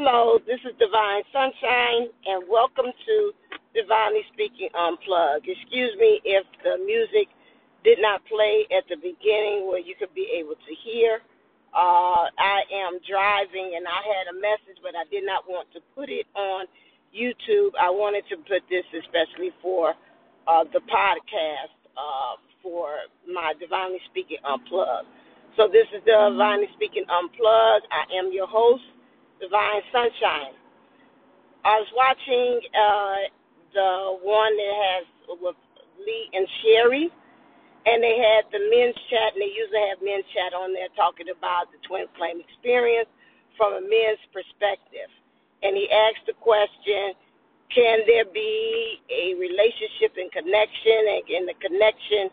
Hello, this is Divine Sunshine, and welcome to Divinely Speaking Unplugged. Excuse me if the music did not play at the beginning where you could be able to hear. Uh, I am driving, and I had a message, but I did not want to put it on YouTube. I wanted to put this especially for uh, the podcast uh, for my Divinely Speaking Unplugged. So this is Divinely Speaking Unplugged. I am your host. Divine Sunshine. I was watching uh, the one that has with Lee and Sherry, and they had the men's chat, and they usually have men's chat on there talking about the twin flame experience from a men's perspective. And he asked the question, can there be a relationship and connection, and in the connection,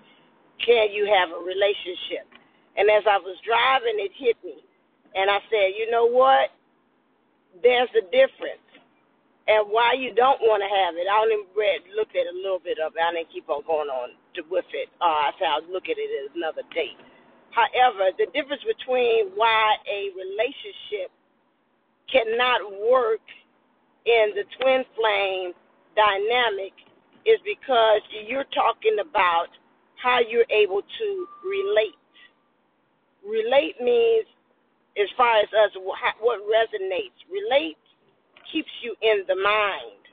can you have a relationship? And as I was driving, it hit me. And I said, you know what? There's a difference. And why you don't want to have it, I only read, looked at a little bit of it. I didn't keep on going on to, with it. Uh, I said I'll look at it at another date. However, the difference between why a relationship cannot work in the twin flame dynamic is because you're talking about how you're able to relate. Relate means as far as us what resonates. Relate keeps you in the mind,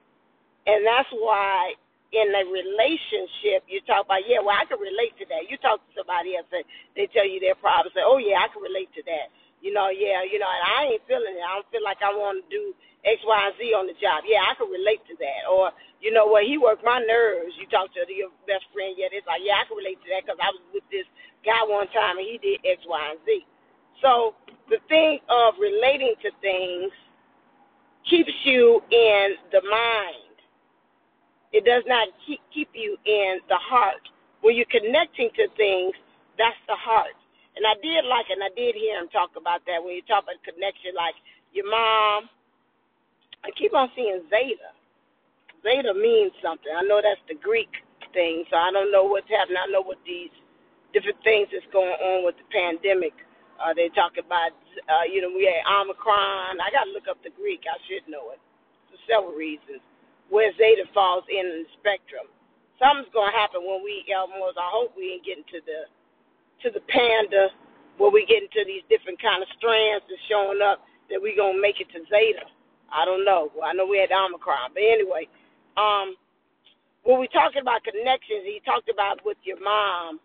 and that's why in a relationship you talk about yeah, well I can relate to that. You talk to somebody else, and they tell you their problem, say oh yeah I can relate to that. You know yeah you know and I ain't feeling it. I don't feel like I want to do X Y and Z on the job. Yeah I can relate to that. Or you know what he worked my nerves. You talk to your best friend yeah it's like yeah I can relate to that because I was with this guy one time and he did X Y and Z. So the thing of relating to things keeps you in the mind. It does not keep, keep you in the heart. When you're connecting to things, that's the heart. And I did like, and I did hear him talk about that when you talk about connection, like your mom. I keep on seeing Zeta. Zeta means something. I know that's the Greek thing, so I don't know what's happening. I know what these different things that's going on with the pandemic uh, they talk about, uh, you know, we had Omicron. I got to look up the Greek. I should know it for several reasons. Where Zeta falls in the spectrum. Something's gonna happen when we almost. I hope we ain't getting to the to the panda where we get into these different kind of strands that's showing up that we gonna make it to Zeta. I don't know. Well, I know we had Omicron, but anyway, um, when we talking about connections, he talked about with your mom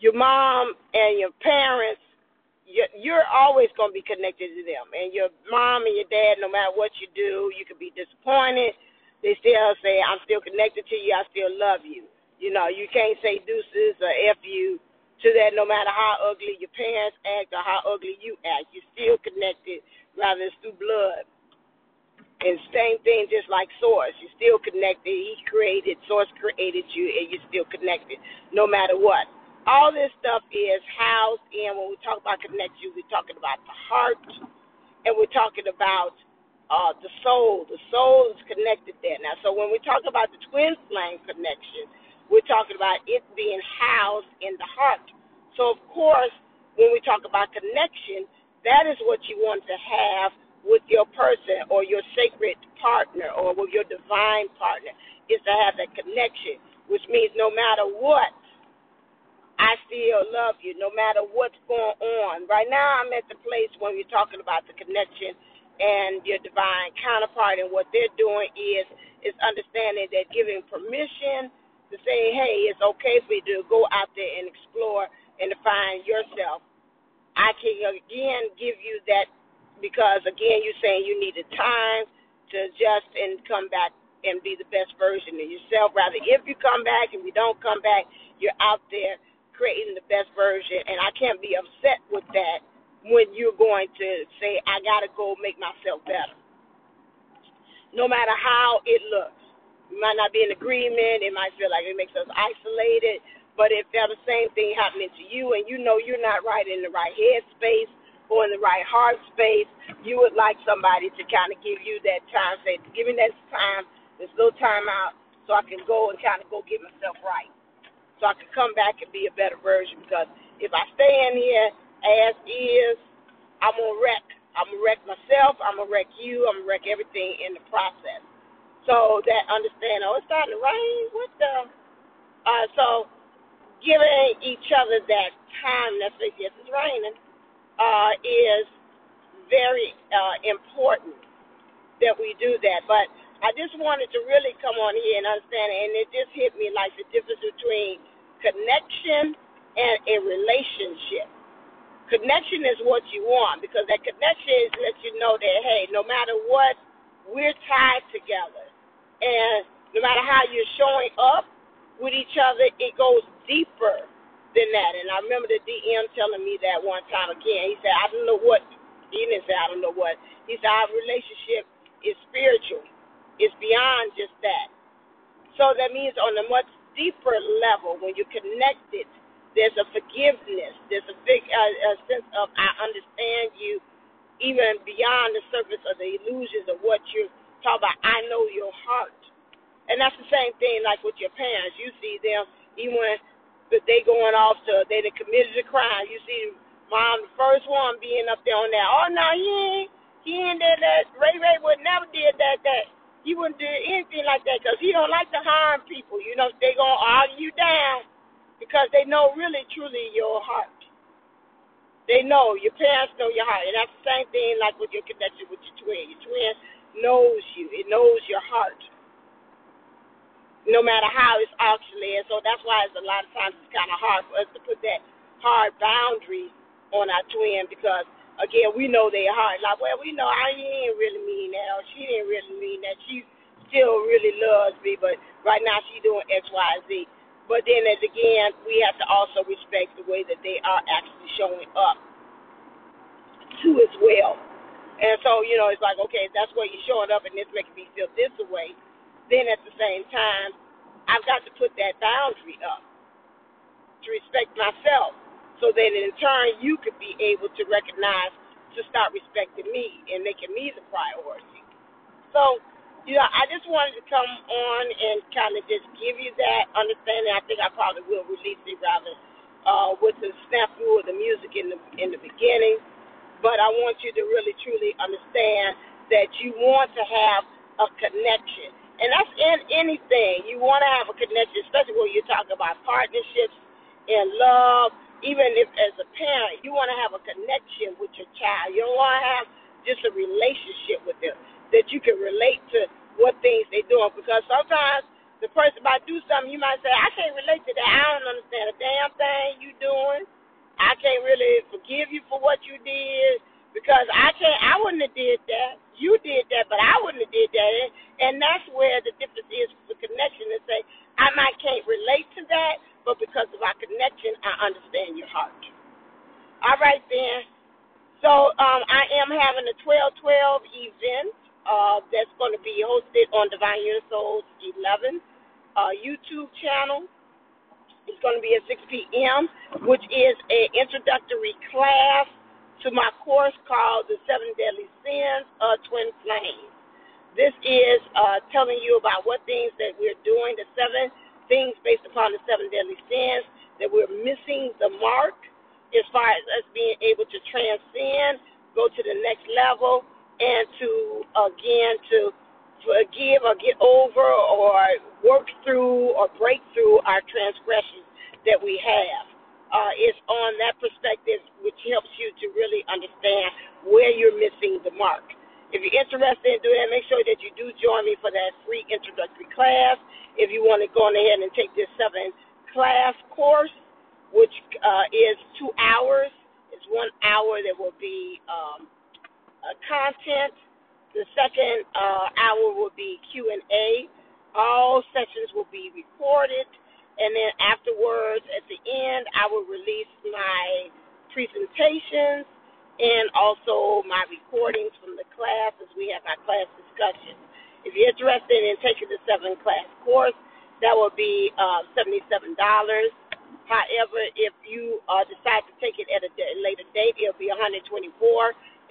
your mom and your parents, you're, always going to be connected to them. And your mom and your dad, no matter what you do, you could be disappointed. They still say, I'm still connected to you. I still love you. You know, you can't say deuces or F you to that no matter how ugly your parents act or how ugly you act. You're still connected rather than through blood. And same thing, just like Source, you're still connected. He created, Source created you, and you're still connected, no matter what all this stuff is housed in when we talk about connection, we're talking about the heart and we're talking about uh, the soul. The soul is connected there. Now, so when we talk about the twin flame connection, we're talking about it being housed in the heart. So, of course, when we talk about connection, that is what you want to have with your person or your sacred partner or with your divine partner is to have that connection, which means no matter what, I still love you no matter what's going on. Right now, I'm at the place when you're talking about the connection and your divine counterpart, and what they're doing is is understanding that giving permission to say, hey, it's okay for you to go out there and explore and to find yourself. I can again give you that because again, you're saying you needed time to adjust and come back and be the best version of yourself. Rather, if you come back and we don't come back, you're out there creating the best version, and I can't be upset with that when you're going to say, I got to go make myself better. No matter how it looks. We might not be in agreement, it might feel like it makes us isolated, but if that the same thing happening to you and you know you're not right in the right head space or in the right heart space, you would like somebody to kind of give you that time, say, give me that time, this little time out, so I can go and kind of go get myself right so I can come back and be a better version. Because if I stay in here as is, I'm gonna wreck I'm gonna wreck myself. I'm gonna wreck you. I'm gonna wreck everything in the process. So that understand. Oh, it's starting to rain. What the? Uh, so giving each other that time. That's what yes, it's raining. Uh, is very uh, important that we do that. But I just wanted to really come on here and understand, and it just hit me like the difference between connection and a relationship. Connection is what you want because that connection is let you know that hey, no matter what, we're tied together, and no matter how you're showing up with each other, it goes deeper than that. And I remember the DM telling me that one time again. He said, I don't know what. He didn't say I don't know what. He said our relationship is spiritual. It's beyond just that. So that means on a much deeper level, when you're connected, there's a forgiveness. There's a big uh, a sense of I understand you, even beyond the surface of the illusions of what you're talking about. I know your heart, and that's the same thing like with your parents. You see them even when they going off to they done committed a crime. You see mom, the first one being up there on that. Oh no, he ain't he ain't did that. Ray Ray would never did that. That he wouldn't do anything like that because he don't like to harm people. You know, they gonna argue you down because they know really truly your heart. They know your parents know your heart, and that's the same thing like with your connection with your twin. Your twin knows you. It knows your heart. No matter how it's actually, and so that's why it's a lot of times it's kind of hard for us to put that hard boundary on our twin because again, we know their heart. Like, well, we know I didn't really mean that, or she didn't really mean that. She still really loves me, but right now she's doing X, Y, Z. But then, as again, we have to also respect the way that they are actually showing up too as well. And so, you know, it's like, okay, that's where you're showing up, and it's making me feel this way. Then at the same time, I've got to put that boundary up to respect myself so that in turn you could be able to recognize to start respecting me and making me the priority. So, you know, I just wanted to come on and kind of just give you that understanding. I think I probably will release it rather uh, with the snafu of the music in the in the beginning, but I want you to really truly understand that you want to have a connection, and that's in anything. You want to have a connection, especially when you're talking about partnerships and love even if as a parent, you want to have a connection with your child. You don't want to have just a relationship with them that you can relate to what things they're doing. Because sometimes the person might do something, you might say, I can't relate to that. I don't understand a damn thing you doing. I can't really forgive you for what you did because I can't. I wouldn't have did that. You did that, but I wouldn't have did that. And that's where the difference is for the connection. To say I might can't relate to that, but because of our connection, I understand your heart. All right, then. So um, I am having a 1212 event uh, that's going to be hosted on Divine Unisoul's 11 uh, YouTube channel. It's going to be at 6 p.m., which is an introductory class to my course called The Seven Deadly Sins of Twin Flames. This is uh, telling you about what things that we're doing, the seven things based upon the seven deadly sins, that we're missing the mark as far as us being able to transcend, go to the next level, and to, again, to forgive or get over or work through or break through our transgressions that we have. Uh, it's on that perspective which helps you to really understand where you're missing the mark. If you're interested in doing that, make sure that you do join me for that free introductory class. If you want to go on ahead and take this seven class course, which uh, is two hours, it's one hour that will be um, uh, content. The second uh, hour will be Q and A. All sessions will be recorded, and then afterwards, at the end, I will release my presentations and also my recordings from the class as we have our class discussions. If you're interested in taking the seven class course, that will be uh, $77. However, if you uh, decide to take it at a later date, it'll be 124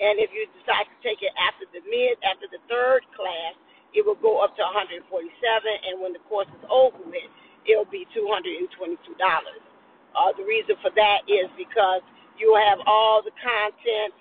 And if you decide to take it after the mid, after the third class, it will go up to 147 And when the course is over with, it'll be $222. Uh, the reason for that is because you will have all the content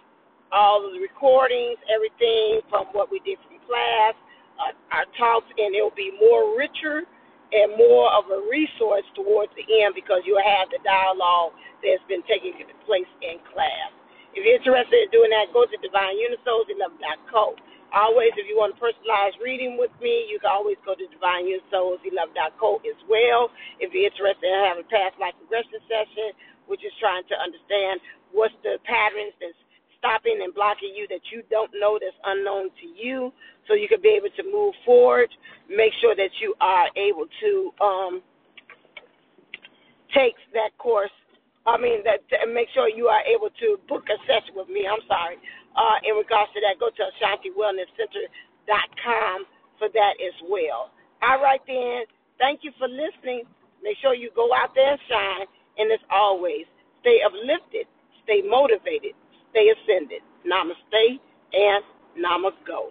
all of the recordings, everything from what we did from class, uh, our talks, and it'll be more richer and more of a resource towards the end because you'll have the dialogue that's been taking place in class. If you're interested in doing that, go to divineunisoul11.co. Always, if you want a personalized reading with me, you can always go to divineunisoul11.co as well. If you're interested in having a past life regression session, which is trying to understand what's the patterns that's stopping and blocking you that you don't know that's unknown to you so you can be able to move forward. Make sure that you are able to um, take that course. I mean, that make sure you are able to book a session with me. I'm sorry. Uh, in regards to that, go to AshantiWellnessCenter.com for that as well. All right, then. Thank you for listening. Make sure you go out there and shine. And as always, stay uplifted, stay motivated, stay ascended. Namaste and Namago.